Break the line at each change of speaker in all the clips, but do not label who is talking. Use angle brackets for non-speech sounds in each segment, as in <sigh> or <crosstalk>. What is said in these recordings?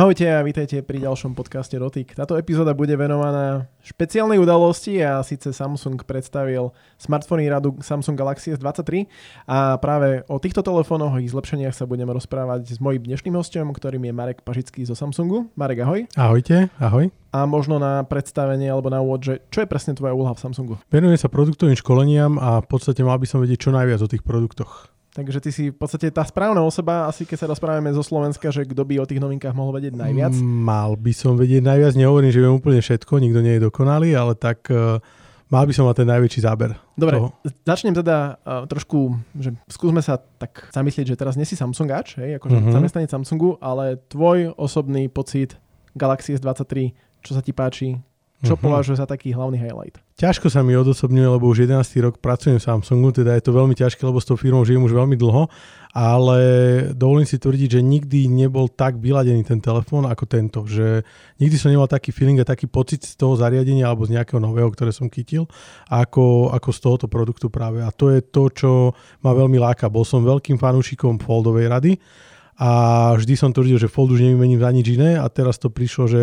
Ahojte a vítajte pri ďalšom podcaste Dotyk. Táto epizóda bude venovaná špeciálnej udalosti a síce Samsung predstavil smartfóny radu Samsung Galaxy S23 a práve o týchto telefónoch a ich zlepšeniach sa budeme rozprávať s mojím dnešným hostom, ktorým je Marek Pažický zo Samsungu. Marek, ahoj.
Ahojte, ahoj.
A možno na predstavenie alebo na úvod, že čo je presne tvoja úloha v Samsungu?
Venujem sa produktovým školeniam a v podstate mal by som vedieť čo najviac o tých produktoch.
Takže ty si v podstate tá správna osoba, asi keď sa rozprávame zo Slovenska, že kto by o tých novinkách mohol vedieť najviac.
Mal by som vedieť najviac, nehovorím, že viem úplne všetko, nikto nie je dokonalý, ale tak uh, mal by som mať ten najväčší záber.
Dobre, toho. začnem teda uh, trošku, že skúsme sa tak zamyslieť, že teraz nie si Samsungáč, hej, akože uh-huh. zamestnanec Samsungu, ale tvoj osobný pocit Galaxy S23, čo sa ti páči, čo uh-huh. považuje za taký hlavný highlight?
Ťažko sa mi odosobňuje, lebo už 11. rok pracujem v Samsungu, teda je to veľmi ťažké, lebo s tou firmou žijem už veľmi dlho, ale dovolím si tvrdiť, že nikdy nebol tak vyladený ten telefón ako tento, že nikdy som nemal taký feeling a taký pocit z toho zariadenia alebo z nejakého nového, ktoré som chytil, ako, ako z tohoto produktu práve. A to je to, čo ma veľmi láka. Bol som veľkým fanúšikom Foldovej rady a vždy som tvrdil, že Fold už nevymením za nič iné a teraz to prišlo, že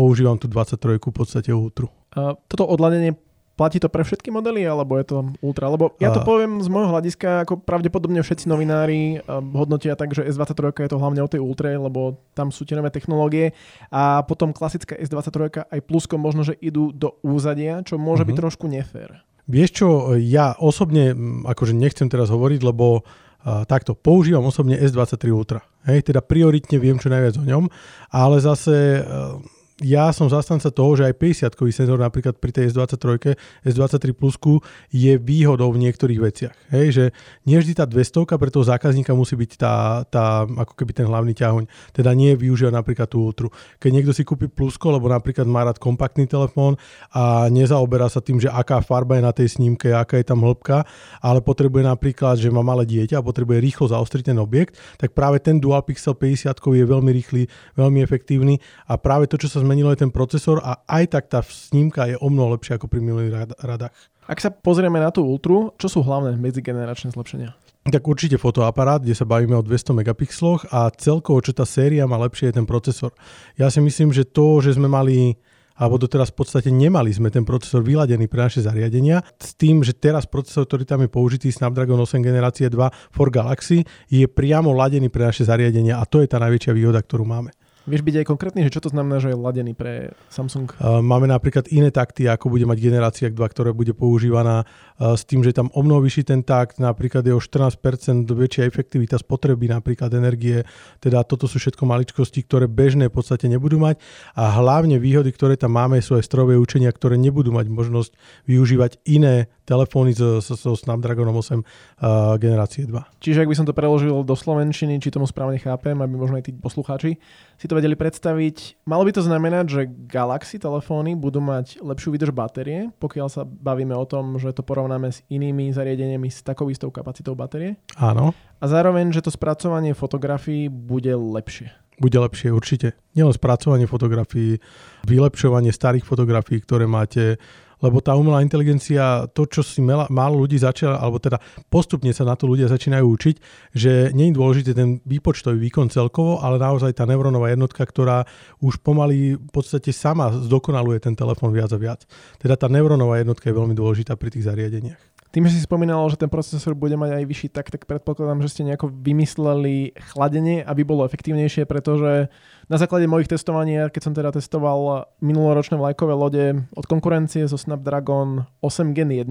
používam tú 23 v podstate Ultru.
A toto odladenie Platí to pre všetky modely, alebo je to Ultra? Lebo ja to poviem z môjho hľadiska, ako pravdepodobne všetci novinári hodnotia tak, že S23 je to hlavne o tej Ultre, lebo tam sú tie nové technológie a potom klasická S23 aj plusko možno, že idú do úzadia, čo môže uh-huh. byť mhm. trošku nefér.
Vieš čo, ja osobne, akože nechcem teraz hovoriť, lebo Uh, takto, používam osobne S23 Ultra. Hej, teda prioritne viem čo najviac o ňom, ale zase uh, ja som zastanca toho, že aj 50-kový senzor napríklad pri tej S23, S23 Plusku je výhodou v niektorých veciach. Hej, že nie vždy tá 200 pre toho zákazníka musí byť tá, tá, ako keby ten hlavný ťahoň. Teda nie využíva napríklad tú Ultru. Keď niekto si kúpi Plusko, lebo napríklad má rád kompaktný telefón a nezaoberá sa tým, že aká farba je na tej snímke, aká je tam hĺbka, ale potrebuje napríklad, že má malé dieťa a potrebuje rýchlo zaostriť ten objekt, tak práve ten Dual Pixel 50 je veľmi rýchly, veľmi efektívny a práve to, čo sa zmenilo je ten procesor a aj tak tá snímka je o mnoho lepšia ako pri minulých radách.
Ak sa pozrieme na tú Ultru, čo sú hlavné medzigeneračné zlepšenia?
Tak určite fotoaparát, kde sa bavíme o 200 megapixloch a celkovo, čo tá séria má lepšie, je ten procesor. Ja si myslím, že to, že sme mali alebo doteraz v podstate nemali sme ten procesor vyladený pre naše zariadenia. S tým, že teraz procesor, ktorý tam je použitý, Snapdragon 8 generácie 2 for Galaxy, je priamo ladený pre naše zariadenia a to je tá najväčšia výhoda, ktorú máme.
Vieš byť aj konkrétny, že čo to znamená, že je ladený pre Samsung?
Máme napríklad iné takty, ako bude mať generácia 2, ktorá bude používaná s tým, že tam o mnoho vyšší ten takt, napríklad je o 14% väčšia efektivita spotreby napríklad energie, teda toto sú všetko maličkosti, ktoré bežné v podstate nebudú mať a hlavne výhody, ktoré tam máme, sú aj strojové učenia, ktoré nebudú mať možnosť využívať iné telefóny so, so, so Snapdragonom 8 uh, generácie 2.
Čiže ak by som to preložil do slovenčiny, či tomu správne chápem, aby možno aj tí poslucháči si to vedeli predstaviť, malo by to znamenať, že Galaxy telefóny budú mať lepšiu výdrž batérie, pokiaľ sa bavíme o tom, že to porovnáme s inými zariadeniami s takou istou kapacitou batérie.
Áno.
A zároveň, že to spracovanie fotografií bude lepšie
bude lepšie určite. Nielen spracovanie fotografií, vylepšovanie starých fotografií, ktoré máte lebo tá umelá inteligencia, to, čo si málo ľudí začala, alebo teda postupne sa na to ľudia začínajú učiť, že nie je dôležité ten výpočtový výkon celkovo, ale naozaj tá neurónová jednotka, ktorá už pomaly v podstate sama zdokonaluje ten telefón viac a viac. Teda tá neurónová jednotka je veľmi dôležitá pri tých zariadeniach.
Tým, že si spomínal, že ten procesor bude mať aj vyšší tak, tak predpokladám, že ste nejako vymysleli chladenie, aby bolo efektívnejšie, pretože na základe mojich testovaní, keď som teda testoval minuloročné vlajkové lode od konkurencie zo Snapdragon 8 Gen 1,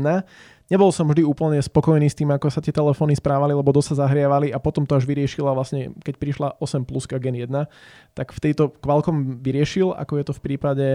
nebol som vždy úplne spokojný s tým, ako sa tie telefóny správali, lebo dosť sa zahrievali a potom to až vyriešila vlastne, keď prišla 8 Plus Gen 1, tak v tejto Qualcomm vyriešil, ako je to v prípade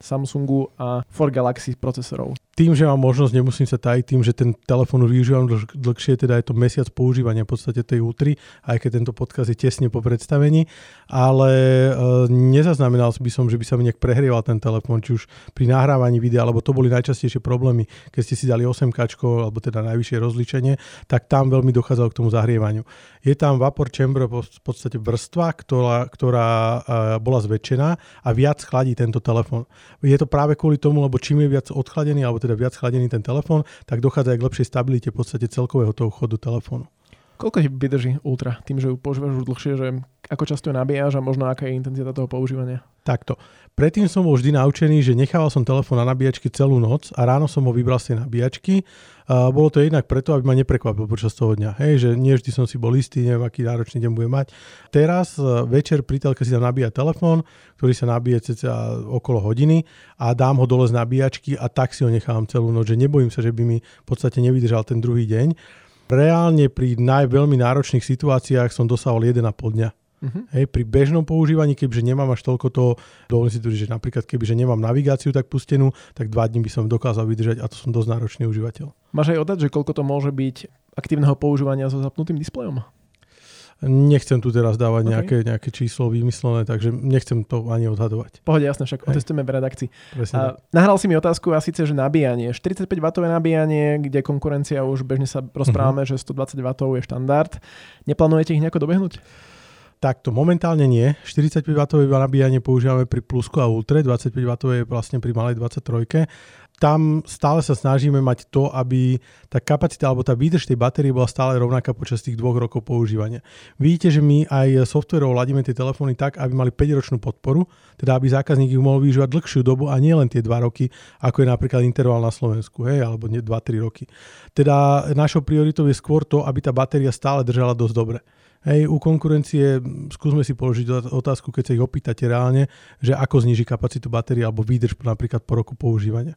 Samsungu a For Galaxy procesorov
tým, že mám možnosť, nemusím sa tajiť tým, že ten telefón využívam dlh, dlhšie, teda je to mesiac používania v podstate tej Ultry, aj keď tento podkaz je tesne po predstavení, ale e, nezaznamenal by som, že by sa mi nejak prehrieval ten telefón, či už pri nahrávaní videa, alebo to boli najčastejšie problémy, keď ste si dali 8 alebo teda najvyššie rozličenie, tak tam veľmi dochádzalo k tomu zahrievaniu. Je tam vapor chamber v podstate vrstva, ktorá, ktorá e, bola zväčšená a viac chladí tento telefón. Je to práve kvôli tomu, lebo čím je viac odchladený, alebo teda teda viac chladený ten telefón, tak dochádza aj k lepšej stabilite v podstate celkového toho chodu telefónu.
Koľko ti vydrží Ultra tým, že ju používaš už dlhšie, že ako často ju nabíjaš a možno aká je intenzita toho používania?
Takto. Predtým som bol vždy naučený, že nechával som telefón na nabíjačky celú noc a ráno som ho vybral z tej nabíjačky. A bolo to jednak preto, aby ma neprekvapil počas toho dňa. Hej, že nie vždy som si bol istý, neviem, aký náročný deň bude mať. Teraz e, večer pri telke si tam nabíja telefón, ktorý sa nabíje cca okolo hodiny a dám ho dole z nabíjačky a tak si ho nechávam celú noc, že nebojím sa, že by mi v podstate nevydržal ten druhý deň. Reálne pri naj, veľmi náročných situáciách som dosahol 1,5 dňa. Uh-huh. Hej, pri bežnom používaní, keďže nemám až toľko toho, dovolím si tvrdiť, že napríklad kebyže nemám navigáciu tak pustenú, tak dva dní by som dokázal vydržať a to som dosť náročný užívateľ.
Máš aj odhad, že koľko to môže byť aktívneho používania so zapnutým displejom?
Nechcem tu teraz dávať okay. nejaké, nejaké číslo vymyslené, takže nechcem to ani odhadovať.
Pohode, jasne, však otestujeme v redakcii. A, nahral si mi otázku a síce, že nabíjanie. 45W nabíjanie, kde konkurencia už bežne sa rozprávame, uh-huh. že 120W je štandard. Neplánujete ich nejako dobehnúť?
Takto, momentálne nie. 45W nabíjanie používame pri Plusku a Ultre, 25W je vlastne pri malej 23 tam stále sa snažíme mať to, aby tá kapacita alebo tá výdrž tej batérie bola stále rovnaká počas tých dvoch rokov používania. Vidíte, že my aj softverov ladíme tie telefóny tak, aby mali 5-ročnú podporu, teda aby zákazník ich mohol využívať dlhšiu dobu a nie len tie 2 roky, ako je napríklad interval na Slovensku, hej, alebo 2-3 roky. Teda našou prioritou je skôr to, aby tá batéria stále držala dosť dobre. Hej, u konkurencie skúsme si položiť otázku, keď sa ich opýtate reálne, že ako zniží kapacitu batérie alebo výdrž napríklad po roku používania.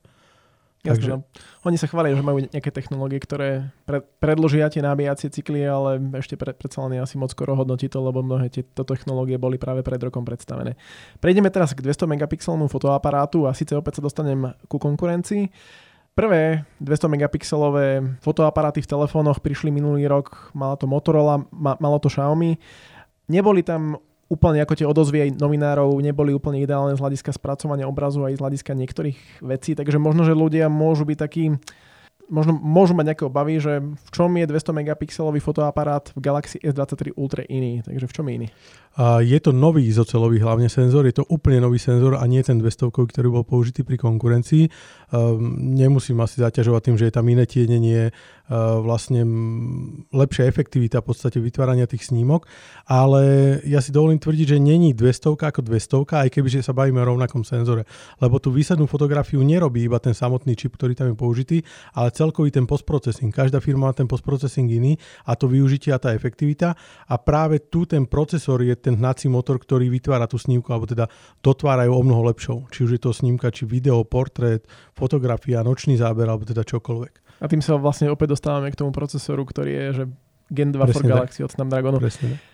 Takže... no. Oni sa chvália, že majú nejaké technológie, ktoré pre, predložia tie nabíjacie cykly, ale ešte pre, predsa len asi moc skoro hodnotí to, lebo mnohé tieto technológie boli práve pred rokom predstavené. Prejdeme teraz k 200 megapixelnému fotoaparátu a síce opäť sa dostanem ku konkurencii. Prvé 200 megapixelové fotoaparáty v telefónoch prišli minulý rok, mala to Motorola, ma, malo to Xiaomi. Neboli tam úplne ako tie odozvy aj novinárov neboli úplne ideálne z hľadiska spracovania obrazu aj z hľadiska niektorých vecí, takže možno, že ľudia môžu byť takí možno môžu mať nejaké obavy, že v čom je 200 megapixelový fotoaparát v Galaxy S23 Ultra iný, takže v čom je iný?
Je to nový izocelový hlavne senzor, je to úplne nový senzor a nie ten 200, ktorý bol použitý pri konkurencii. Ehm, nemusím asi zaťažovať tým, že je tam iné tienenie, ehm, vlastne lepšia efektivita v podstate vytvárania tých snímok, ale ja si dovolím tvrdiť, že není 200 ako 200, aj keby sa bavíme o rovnakom senzore, lebo tú výsadnú fotografiu nerobí iba ten samotný čip, ktorý tam je použitý, ale celkový ten postprocessing. Každá firma má ten postprocessing iný a to využitie a tá efektivita a práve tu ten procesor je ten hnací motor, ktorý vytvára tú snímku, alebo teda dotvárajú o mnoho lepšou. Či už je to snímka, či video, portrét, fotografia, nočný záber, alebo teda čokoľvek.
A tým sa vlastne opäť dostávame k tomu procesoru, ktorý je, že Gen 2 Presne for Galaxy tak. od Snapdragonu.
Presne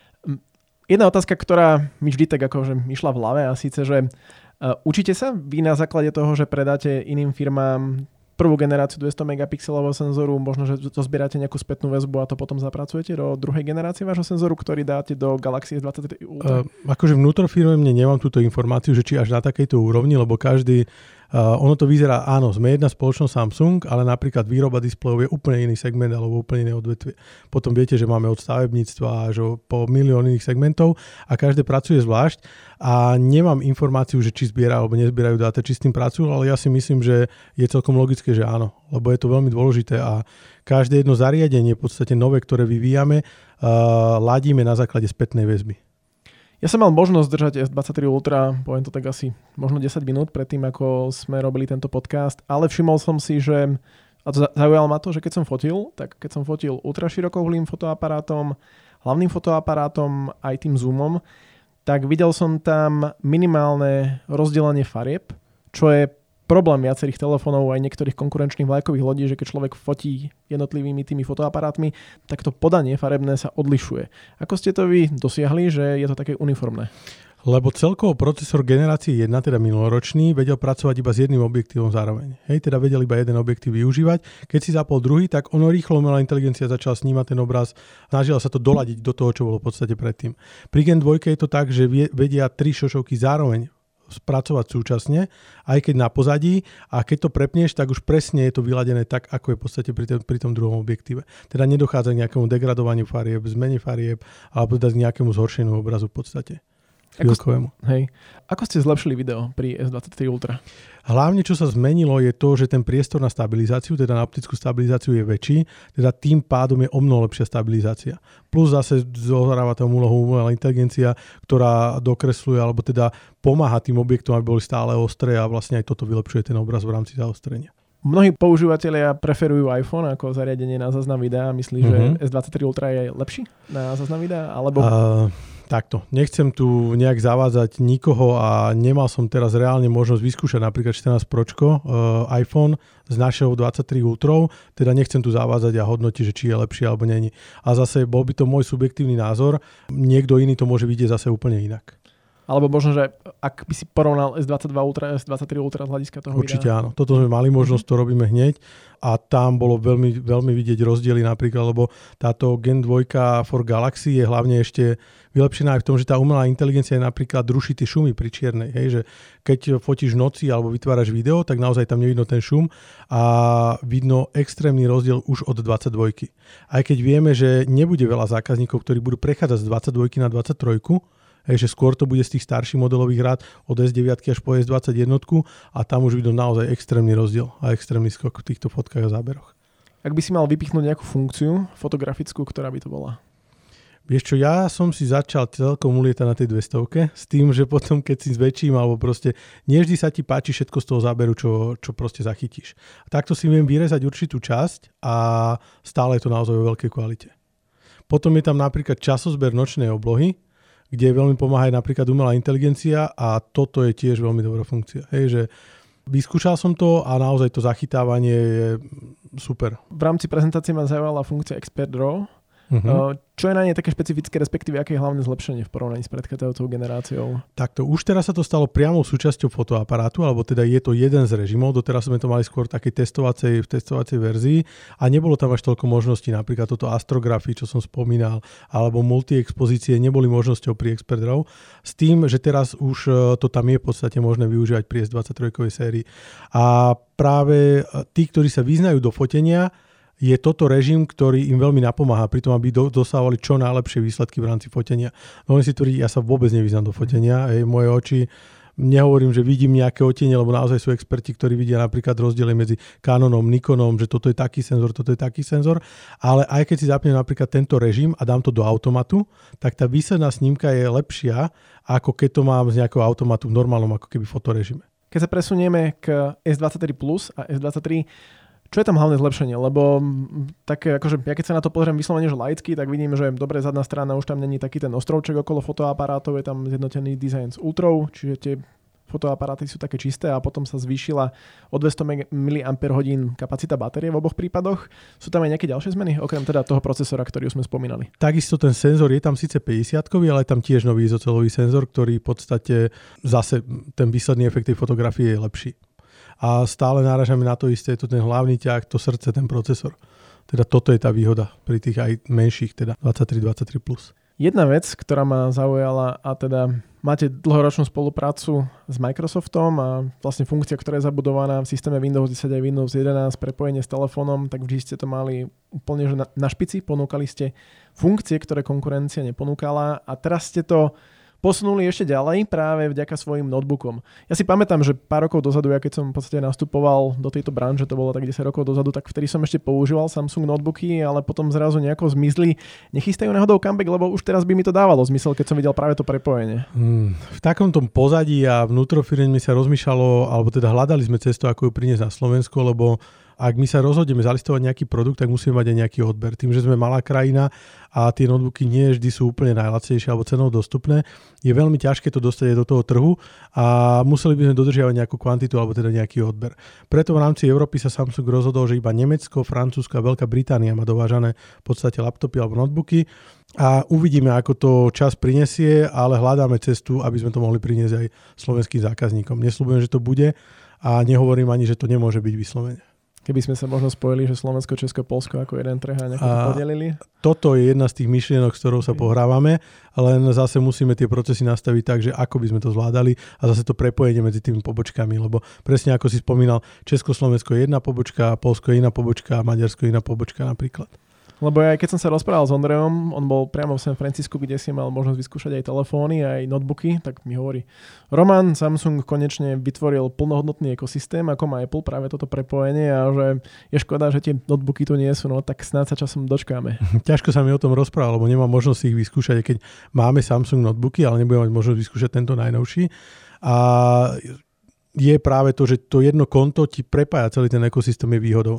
Jedna otázka, ktorá mi vždy tak akože išla v hlave a síce, že uh, učíte sa vy na základe toho, že predáte iným firmám prvú generáciu 200 megapixelového senzoru, možno, že to zbierate nejakú spätnú väzbu a to potom zapracujete do druhej generácie vášho senzoru, ktorý dáte do Galaxy S23 Ultra? Uh,
akože vnútrofirme mne nemám túto informáciu, že či až na takejto úrovni, lebo každý Uh, ono to vyzerá, áno, sme jedna spoločnosť Samsung, ale napríklad výroba displejov je úplne iný segment alebo úplne iné odvetvie. Potom viete, že máme od stavebníctva až po milión iných segmentov a každé pracuje zvlášť a nemám informáciu, že či zbiera alebo nezbierajú dáta, či s tým pracujú, ale ja si myslím, že je celkom logické, že áno, lebo je to veľmi dôležité a každé jedno zariadenie, v podstate nové, ktoré vyvíjame, uh, ladíme na základe spätnej väzby.
Ja som mal možnosť držať S23 Ultra, poviem to tak asi možno 10 minút predtým, ako sme robili tento podcast, ale všimol som si, že a to zaujalo ma to, že keď som fotil, tak keď som fotil ultra širokohlým fotoaparátom, hlavným fotoaparátom aj tým zoomom, tak videl som tam minimálne rozdelenie farieb, čo je problém viacerých telefónov aj niektorých konkurenčných vlajkových lodí, že keď človek fotí jednotlivými tými fotoaparátmi, tak to podanie farebné sa odlišuje. Ako ste to vy dosiahli, že je to také uniformné?
Lebo celkovo procesor generácie 1, teda minuloročný, vedel pracovať iba s jedným objektívom zároveň. Hej, teda vedel iba jeden objektív využívať. Keď si zapol druhý, tak ono rýchlo umelá inteligencia začala snímať ten obraz, snažila sa to doladiť do toho, čo bolo v podstate predtým. Pri Gen 2 je to tak, že vedia tri šošovky zároveň spracovať súčasne, aj keď na pozadí a keď to prepneš, tak už presne je to vyladené tak, ako je v podstate pri, tom, pri tom druhom objektíve. Teda nedochádza k nejakému degradovaniu farieb, zmene farieb alebo teda k nejakému zhoršeniu obrazu v podstate. Chvíľkovému.
Hej. Ako ste zlepšili video pri S23 Ultra?
Hlavne, čo sa zmenilo, je to, že ten priestor na stabilizáciu, teda na optickú stabilizáciu je väčší, teda tým pádom je o mnoho lepšia stabilizácia. Plus zase zohráva tam úlohu umelá inteligencia, ktorá dokresluje, alebo teda pomáha tým objektom, aby boli stále ostré a vlastne aj toto vylepšuje ten obraz v rámci zaostrenia.
Mnohí používateľia preferujú iPhone ako zariadenie na záznam videa. Myslíš, mm-hmm. že S23 Ultra je lepší na záznam videa? Alebo... Uh,
Takto, nechcem tu nejak zavádzať nikoho a nemal som teraz reálne možnosť vyskúšať napríklad 14 Pročko uh, iPhone z našeho 23 Ultra, teda nechcem tu zavádzať a hodnotiť, že či je lepší alebo není. A zase bol by to môj subjektívny názor, niekto iný to môže vidieť zase úplne inak.
Alebo možno, že ak by si porovnal S22 Ultra, S23 Ultra z hľadiska toho
Určite videa. áno. Toto sme mali možnosť, to robíme hneď a tam bolo veľmi, veľmi vidieť rozdiely napríklad, lebo táto Gen 2 for Galaxy je hlavne ešte vylepšená aj v tom, že tá umelá inteligencia je napríklad ruší tie šumy pri čiernej. Hej, že keď fotíš noci alebo vytváraš video, tak naozaj tam nevidno ten šum a vidno extrémny rozdiel už od 22. Aj keď vieme, že nebude veľa zákazníkov, ktorí budú prechádzať z 22 na 23, Hej, že skôr to bude z tých starších modelových rád od S9 až po S21 a tam už vidno naozaj extrémny rozdiel a extrémny skok v týchto fotkách a záberoch.
Ak by si mal vypichnúť nejakú funkciu fotografickú, ktorá by to bola?
Vieš čo, ja som si začal celkom ulietať na tej 200 s tým, že potom keď si zväčším alebo proste nie vždy sa ti páči všetko z toho záberu, čo, čo proste zachytíš. Takto si viem vyrezať určitú časť a stále je to naozaj vo veľkej kvalite. Potom je tam napríklad časozber nočnej oblohy, kde veľmi pomáha aj napríklad umelá inteligencia a toto je tiež veľmi dobrá funkcia. Hej, že vyskúšal som to a naozaj to zachytávanie je super.
V rámci prezentácie ma zaujala funkcia Expert Draw, Uh-huh. Čo je na nej také špecifické, respektíve aké je hlavné zlepšenie v porovnaní s predchádzajúcou generáciou?
Takto, už teraz sa to stalo priamo súčasťou fotoaparátu, alebo teda je to jeden z režimov, doteraz sme to mali skôr také testovacej, v testovacej verzii a nebolo tam až toľko možností, napríklad toto astrografii, čo som spomínal, alebo multi-expozície neboli možnosťou pri Expert Raw, s tým, že teraz už e, to tam je v podstate možné využívať pri S23 sérii. A práve e, tí, ktorí sa vyznajú do fotenia, je toto režim, ktorý im veľmi napomáha pri tom, aby do, dosávali čo najlepšie výsledky v rámci fotenia. Dovolím si tvrdiť, ja sa vôbec nevyznám do fotenia. Ej, moje oči, nehovorím, že vidím nejaké otenie, lebo naozaj sú experti, ktorí vidia napríklad rozdiely medzi Canonom, Nikonom, že toto je taký senzor, toto je taký senzor, ale aj keď si zapnem napríklad tento režim a dám to do automatu, tak tá výsledná snímka je lepšia, ako keď to mám z nejakého automatu v normálnom ako keby fotorežime.
Keď sa presunieme k S23 Plus a S23 čo je tam hlavné zlepšenie? Lebo také, akože, ja keď sa na to pozriem vyslovene, že laicky, tak vidím, že dobre zadná strana už tam není taký ten ostrovček okolo fotoaparátov, je tam zjednotený dizajn s ultrou, čiže tie fotoaparáty sú také čisté a potom sa zvýšila o 200 mAh kapacita batérie v oboch prípadoch. Sú tam aj nejaké ďalšie zmeny, okrem teda toho procesora, ktorý už sme spomínali?
Takisto ten senzor je tam síce 50 ale je tam tiež nový izocelový senzor, ktorý v podstate zase ten výsledný efekt tej fotografie je lepší a stále náražame na to isté, je to ten hlavný ťah, to srdce, ten procesor. Teda toto je tá výhoda pri tých aj menších, teda 23, 23+.
Jedna vec, ktorá ma zaujala a teda máte dlhoročnú spoluprácu s Microsoftom a vlastne funkcia, ktorá je zabudovaná v systéme Windows 10 a Windows 11, prepojenie s telefónom, tak vždy ste to mali úplne že na, na špici, ponúkali ste funkcie, ktoré konkurencia neponúkala a teraz ste to posunuli ešte ďalej práve vďaka svojim notebookom. Ja si pamätám, že pár rokov dozadu, ja keď som v podstate nastupoval do tejto branže, to bolo tak 10 rokov dozadu, tak vtedy som ešte používal Samsung notebooky, ale potom zrazu nejako zmizli. Nechystajú náhodou comeback, lebo už teraz by mi to dávalo zmysel, keď som videl práve to prepojenie.
Hmm, v takomto pozadí a vnútrofirme sa rozmýšľalo, alebo teda hľadali sme cestu, ako ju priniesť na Slovensko, lebo ak my sa rozhodneme zalistovať nejaký produkt, tak musíme mať aj nejaký odber. Tým, že sme malá krajina a tie notebooky nie vždy sú úplne najlacnejšie alebo cenou dostupné, je veľmi ťažké to dostať aj do toho trhu a museli by sme dodržiavať nejakú kvantitu alebo teda nejaký odber. Preto v rámci Európy sa Samsung rozhodol, že iba Nemecko, Francúzsko a Veľká Británia má dovážané v podstate laptopy alebo notebooky a uvidíme, ako to čas prinesie, ale hľadáme cestu, aby sme to mohli priniesť aj slovenským zákazníkom. Nesľubujem, že to bude a nehovorím ani, že to nemôže byť vyslovene.
Keby sme sa možno spojili, že Slovensko, Česko, Polsko ako jeden trh a nejako podelili?
Toto je jedna z tých myšlienok, s ktorou sa pohrávame, len zase musíme tie procesy nastaviť tak, že ako by sme to zvládali a zase to prepojenie medzi tými pobočkami, lebo presne ako si spomínal, Československo je jedna pobočka, Polsko je iná pobočka, Maďarsko je iná pobočka napríklad.
Lebo aj keď som sa rozprával s Ondrejom, on bol priamo v San Francisku, kde si mal možnosť vyskúšať aj telefóny, aj notebooky, tak mi hovorí, Roman, Samsung konečne vytvoril plnohodnotný ekosystém, ako má Apple práve toto prepojenie a že je škoda, že tie notebooky tu nie sú, no tak snáď sa časom dočkáme. <laughs>
Ťažko sa mi o tom rozprával, lebo nemám možnosť ich vyskúšať, keď máme Samsung notebooky, ale nebudem mať možnosť vyskúšať tento najnovší. A je práve to, že to jedno konto ti prepája celý ten ekosystém je výhodou.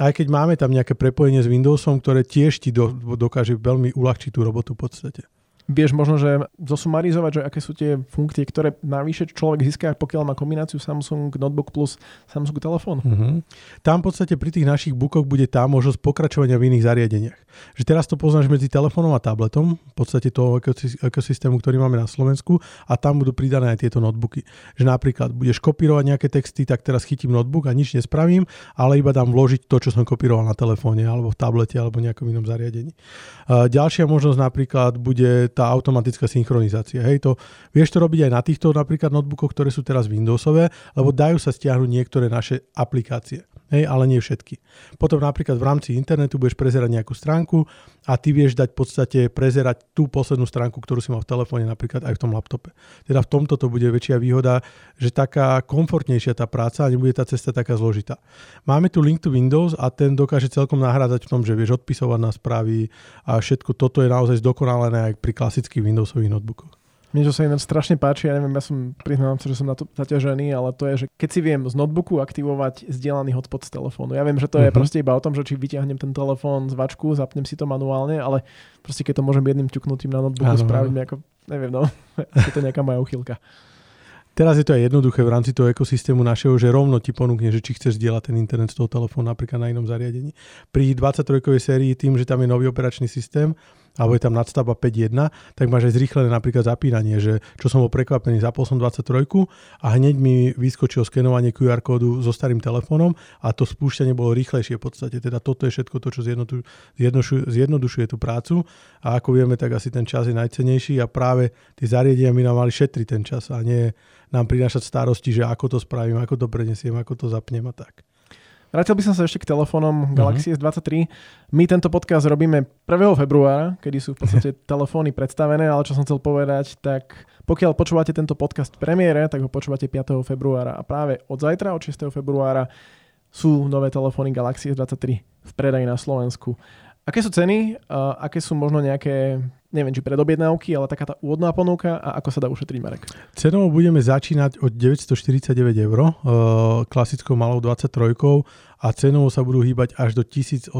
Aj keď máme tam nejaké prepojenie s Windowsom, ktoré tiež ti do, dokáže veľmi uľahčiť tú robotu v podstate
vieš možno, že zosumarizovať, že aké sú tie funkcie, ktoré navyše človek získa, pokiaľ má kombináciu Samsung Notebook plus Samsung telefón. Uh-huh.
Tam v podstate pri tých našich bookoch bude tá možnosť pokračovania v iných zariadeniach. Že teraz to poznáš medzi telefónom a tabletom, v podstate toho ekosystému, ktorý máme na Slovensku a tam budú pridané aj tieto notebooky. Že napríklad budeš kopírovať nejaké texty, tak teraz chytím notebook a nič nespravím, ale iba dám vložiť to, čo som kopíroval na telefóne alebo v tablete alebo nejakom inom zariadení. Ďalšia možnosť napríklad bude tá automatická synchronizácia. Hej, to, vieš to robiť aj na týchto napríklad notebookoch, ktoré sú teraz Windowsové, lebo dajú sa stiahnuť niektoré naše aplikácie. Hej, ale nie všetky. Potom napríklad v rámci internetu budeš prezerať nejakú stránku a ty vieš dať v podstate prezerať tú poslednú stránku, ktorú si mal v telefóne, napríklad aj v tom laptope. Teda v tomto to bude väčšia výhoda, že taká komfortnejšia tá práca a nebude tá cesta taká zložitá. Máme tu link to Windows a ten dokáže celkom nahrádať v tom, že vieš odpisovať na správy a všetko toto je naozaj zdokonalené aj pri klasických Windowsových notebookoch.
Mne to sa ináč strašne páči, ja neviem, ja som priznám sa, že som na to zaťažený, ale to je, že keď si viem z notebooku aktivovať zdieľaný hotspot z telefónu. Ja viem, že to uh-huh. je mhm. proste iba o tom, že či vyťahnem ten telefón z vačku, zapnem si to manuálne, ale proste keď to môžem jedným ťuknutím na notebooku ano. spraviť, ako, neviem, no, <laughs> je to nejaká moja uchylka.
Teraz je to aj jednoduché v rámci toho ekosystému našeho, že rovno ti ponúkne, že či chceš zdieľať ten internet z toho telefónu napríklad na inom zariadení. Pri 23 sérii tým, že tam je nový operačný systém, alebo je tam nadstavba 5.1, tak máš aj zrýchlené napríklad zapínanie, že čo som bol prekvapený, zapol som 23 a hneď mi vyskočilo skenovanie QR kódu so starým telefónom a to spúšťanie bolo rýchlejšie v podstate. Teda toto je všetko to, čo zjednodušuje, zjednodušuje tú prácu a ako vieme, tak asi ten čas je najcenejší a práve tie zariadenia by nám mali šetriť ten čas a nie nám prinášať starosti, že ako to spravím, ako to prenesiem, ako to zapnem a tak.
Vrátil by som sa ešte k telefónom Galaxy uh-huh. S23. My tento podcast robíme 1. februára, kedy sú v podstate <laughs> telefóny predstavené, ale čo som chcel povedať, tak pokiaľ počúvate tento podcast v premiére, tak ho počúvate 5. februára a práve od zajtra, od 6. februára sú nové telefóny Galaxy S23 v predaji na Slovensku. Aké sú ceny? Uh, aké sú možno nejaké neviem, či predobjednávky, ale taká tá úvodná ponuka a ako sa dá ušetriť, Marek?
Cenovo budeme začínať od 949 eur, uh, klasickou malou 23 a cenovo sa budú hýbať až do 1819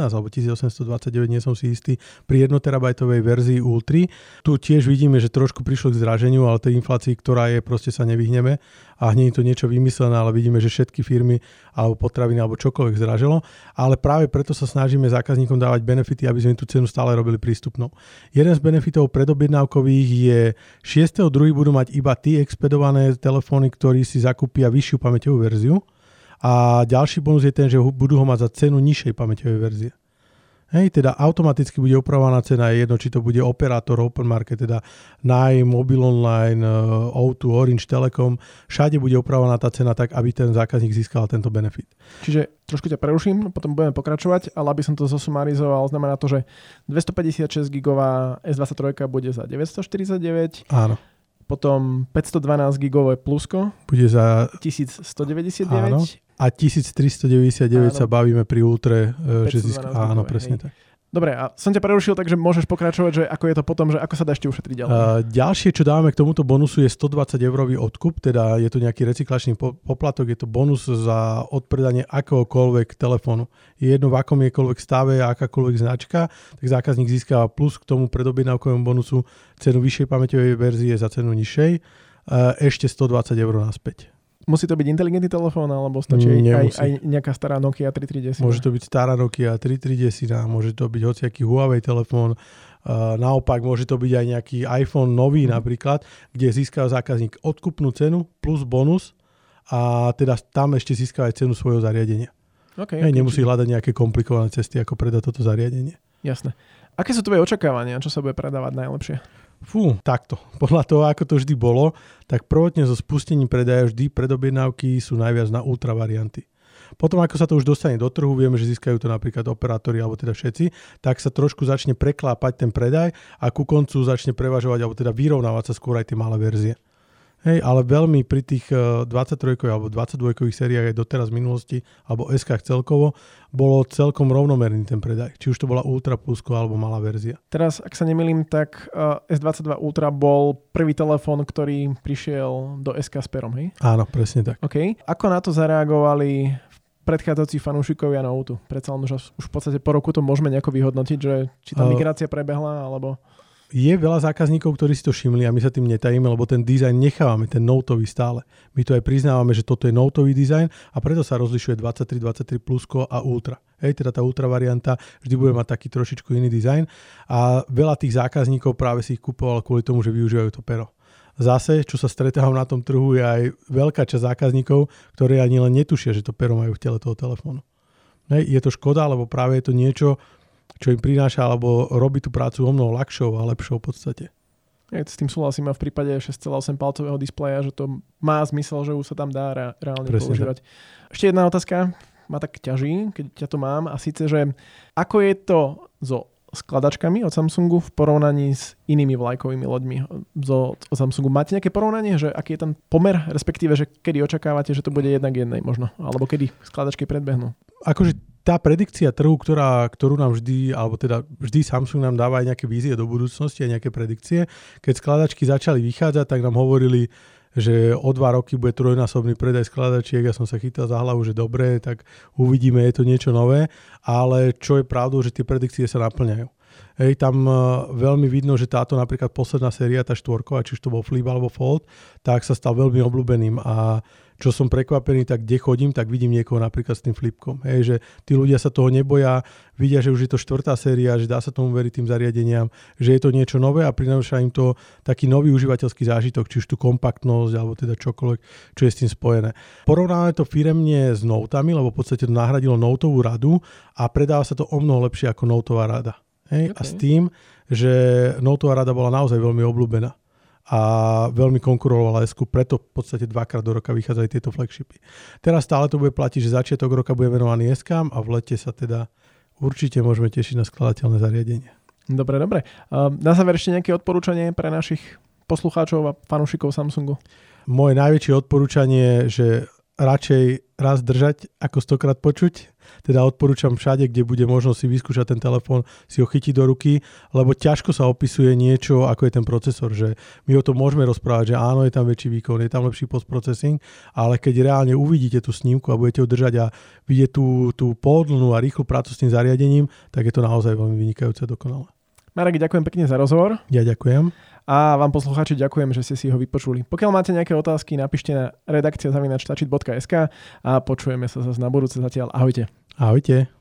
alebo 1829, nie som si istý, pri 1 terabajtovej verzii Ultra. Tu tiež vidíme, že trošku prišlo k zraženiu, ale tej inflácii, ktorá je, proste sa nevyhneme a hneď to niečo vymyslené, ale vidíme, že všetky firmy alebo potraviny alebo čokoľvek zražilo. Ale práve preto sa snažíme zákazníkom dávať benefity, aby sme tú cenu stále robili prístupnou. Jeden z benefitov predobjednávkových je 6.2. budú mať iba tí expedované telefóny, ktorí si zakúpia vyššiu pamäťovú verziu a ďalší bonus je ten, že budú ho mať za cenu nižšej pamäťovej verzie. Hej, teda automaticky bude upravovaná cena, je jedno, či to bude operátor Open Market, teda Nine, Mobil Online, eh, O2, Orange, Telekom, všade bude upravovaná tá cena tak, aby ten zákazník získal tento benefit.
Čiže trošku ťa preruším, potom budeme pokračovať, ale aby som to zosumarizoval, znamená to, že 256 gigová S23 bude za 949.
Áno.
Potom 512 gigové plusko.
Bude za
1199.
Áno a 1399 áno. sa bavíme pri Ultre, e, že získa... Áno, presne hej. tak.
Dobre, a som ťa prerušil, takže môžeš pokračovať, že ako je to potom, že ako sa dá ešte ušetriť ďalej. Uh,
ďalšie, čo dávame k tomuto bonusu je 120 eurový odkup, teda je to nejaký recyklačný poplatok, je to bonus za odpredanie akéhokoľvek telefónu. Je jedno v akom jekoľvek stave a akákoľvek značka, tak zákazník získava plus k tomu predobjednávkovému bonusu cenu vyššej pamäťovej verzie za cenu nižšej, uh, ešte 120 eur naspäť.
Musí to byť inteligentný telefón, alebo stačí aj, aj nejaká stará Nokia 3310?
Môže to byť stará Nokia 3310, môže to byť hociaký Huawei telefón, uh, naopak môže to byť aj nejaký iPhone nový mm. napríklad, kde získa zákazník odkupnú cenu plus bonus a teda tam ešte získa aj cenu svojho zariadenia. Okay, okay, nemusí či... hľadať nejaké komplikované cesty, ako predať toto zariadenie.
Jasné. Aké sú tvoje očakávania? Čo sa bude predávať najlepšie?
Fú, takto. <laughs> Podľa toho, ako to vždy bolo, tak prvotne so spustením predaja vždy predobjednávky sú najviac na ultra varianty. Potom, ako sa to už dostane do trhu, vieme, že získajú to napríklad operátori alebo teda všetci, tak sa trošku začne preklápať ten predaj a ku koncu začne prevažovať alebo teda vyrovnávať sa skôr aj tie malé verzie. Hej, ale veľmi pri tých 23 eh, alebo 22 sériách aj doteraz v minulosti, alebo SK celkovo, bolo celkom rovnomerný ten predaj. Či už to bola Ultra Plusko alebo malá verzia.
Teraz, ak sa nemýlim, tak eh, S22 Ultra bol prvý telefón, ktorý prišiel do SK s perom, hej?
Áno, presne tak.
OK. Ako na to zareagovali predchádzajúci fanúšikovia Note? Predsa len už, už v podstate po roku to môžeme nejako vyhodnotiť, že či tá migrácia prebehla, alebo
je veľa zákazníkov, ktorí si to všimli a my sa tým netajíme, lebo ten dizajn nechávame, ten notový stále. My to aj priznávame, že toto je notový dizajn a preto sa rozlišuje 23, 23 plusko a ultra. Hej, teda tá ultra varianta vždy bude mať taký trošičku iný dizajn a veľa tých zákazníkov práve si ich kupoval kvôli tomu, že využívajú to pero. Zase, čo sa stretávam na tom trhu, je aj veľká časť zákazníkov, ktorí ani len netušia, že to pero majú v tele toho telefónu. Hej, je to škoda, lebo práve je to niečo, čo im prináša alebo robí tú prácu o mnoho ľahšou a lepšou v podstate.
Ja s tým súhlasím a v prípade 6,8 palcového displeja, že to má zmysel, že už sa tam dá re- reálne Presne používať. Tak. Ešte jedna otázka, ma tak ťaží, keď ťa to mám, a síce, že ako je to so skladačkami od Samsungu v porovnaní s inými vlajkovými loďmi zo, od Samsungu. Máte nejaké porovnanie, že aký je ten pomer, respektíve, že kedy očakávate, že to bude jednak jednej možno, alebo kedy skladačky predbehnú?
Akože tá predikcia trhu, ktorá, ktorú nám vždy, alebo teda vždy Samsung nám dáva aj nejaké vízie do budúcnosti a nejaké predikcie. Keď skladačky začali vychádzať, tak nám hovorili, že o dva roky bude trojnásobný predaj skladačiek. Ja som sa chytal za hlavu, že dobre, tak uvidíme, je to niečo nové. Ale čo je pravdou, že tie predikcie sa naplňajú. Hej, tam uh, veľmi vidno, že táto napríklad posledná séria, tá štvorková, či už to bol Flip alebo Fold, tak sa stal veľmi obľúbeným a čo som prekvapený, tak kde chodím, tak vidím niekoho napríklad s tým flipkom. Hej, že tí ľudia sa toho neboja, vidia, že už je to štvrtá séria, že dá sa tomu veriť tým zariadeniam, že je to niečo nové a prináša im to taký nový užívateľský zážitok, či už tú kompaktnosť alebo teda čokoľvek, čo je s tým spojené. Porovnáme to firemne s Notami, lebo v podstate to nahradilo Notovú radu a predáva sa to o mnoho lepšie ako Notová rada. Hej? Okay. A s tým, že Notová rada bola naozaj veľmi obľúbená a veľmi konkurovala s preto v podstate dvakrát do roka vychádzajú tieto flagshipy. Teraz stále to bude platiť, že začiatok roka bude venovaný s a v lete sa teda určite môžeme tešiť na skladateľné zariadenie.
Dobre, dobre. Na záver ešte nejaké odporúčanie pre našich poslucháčov a fanúšikov Samsungu?
Moje najväčšie odporúčanie, že radšej raz držať, ako stokrát počuť. Teda odporúčam všade, kde bude možnosť si vyskúšať ten telefón, si ho chytiť do ruky, lebo ťažko sa opisuje niečo, ako je ten procesor. Že my o tom môžeme rozprávať, že áno, je tam väčší výkon, je tam lepší postprocessing, ale keď reálne uvidíte tú snímku a budete ho držať a vidieť tú, tú pohodlnú a rýchlu prácu s tým zariadením, tak je to naozaj veľmi vynikajúce dokonale.
Marek, ďakujem pekne za rozhovor.
Ja ďakujem.
A vám poslucháči ďakujem, že ste si ho vypočuli. Pokiaľ máte nejaké otázky, napíšte na redakcia zavinačtačit.sk a počujeme sa zase na budúce zatiaľ. Ahojte.
Ahojte.